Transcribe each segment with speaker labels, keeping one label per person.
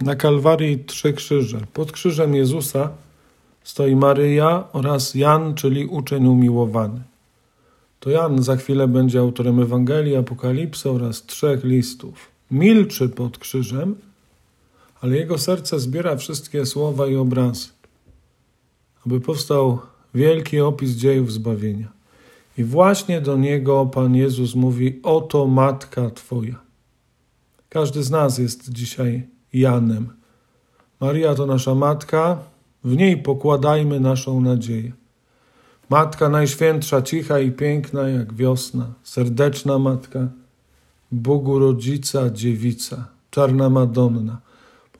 Speaker 1: Na Kalwarii trzy krzyże. Pod krzyżem Jezusa stoi Maryja oraz Jan, czyli uczeń umiłowany. To Jan za chwilę będzie autorem Ewangelii, Apokalipsy oraz trzech listów. Milczy pod krzyżem, ale jego serce zbiera wszystkie słowa i obrazy, aby powstał wielki opis dziejów zbawienia. I właśnie do niego Pan Jezus mówi: Oto matka Twoja. Każdy z nas jest dzisiaj Janem. Maria to nasza matka, w niej pokładajmy naszą nadzieję. Matka Najświętsza, cicha i piękna jak wiosna, serdeczna matka, Bogu rodzica, dziewica, czarna Madonna.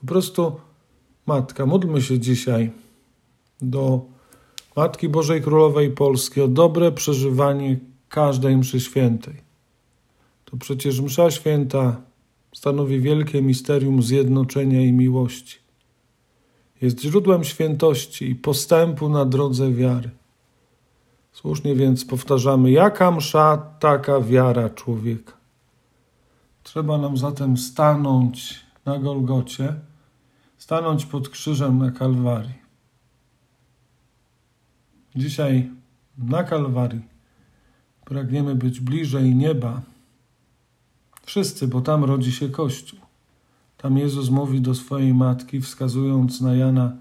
Speaker 1: Po prostu matka. Módlmy się dzisiaj do Matki Bożej Królowej Polski o dobre przeżywanie każdej mszy świętej. To przecież msza święta stanowi wielkie misterium zjednoczenia i miłości. Jest źródłem świętości i postępu na drodze wiary. Słusznie więc powtarzamy, jaka msza, taka wiara człowieka. Trzeba nam zatem stanąć na Golgocie, stanąć pod krzyżem na Kalwarii. Dzisiaj na Kalwarii pragniemy być bliżej nieba. Wszyscy, bo tam rodzi się Kościół. Tam Jezus mówi do swojej matki, wskazując na Jana,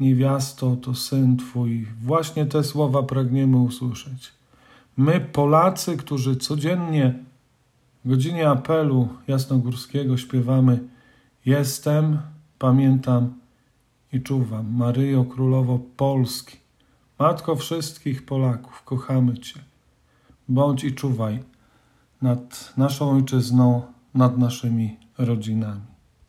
Speaker 1: niewiasto to syn Twój. Właśnie te słowa pragniemy usłyszeć. My, Polacy, którzy codziennie w godzinie apelu jasnogórskiego śpiewamy Jestem, pamiętam i czuwam. Maryjo Królowo Polski, Matko wszystkich Polaków, kochamy Cię. Bądź i czuwaj nad naszą ojczyzną, nad naszymi rodzinami.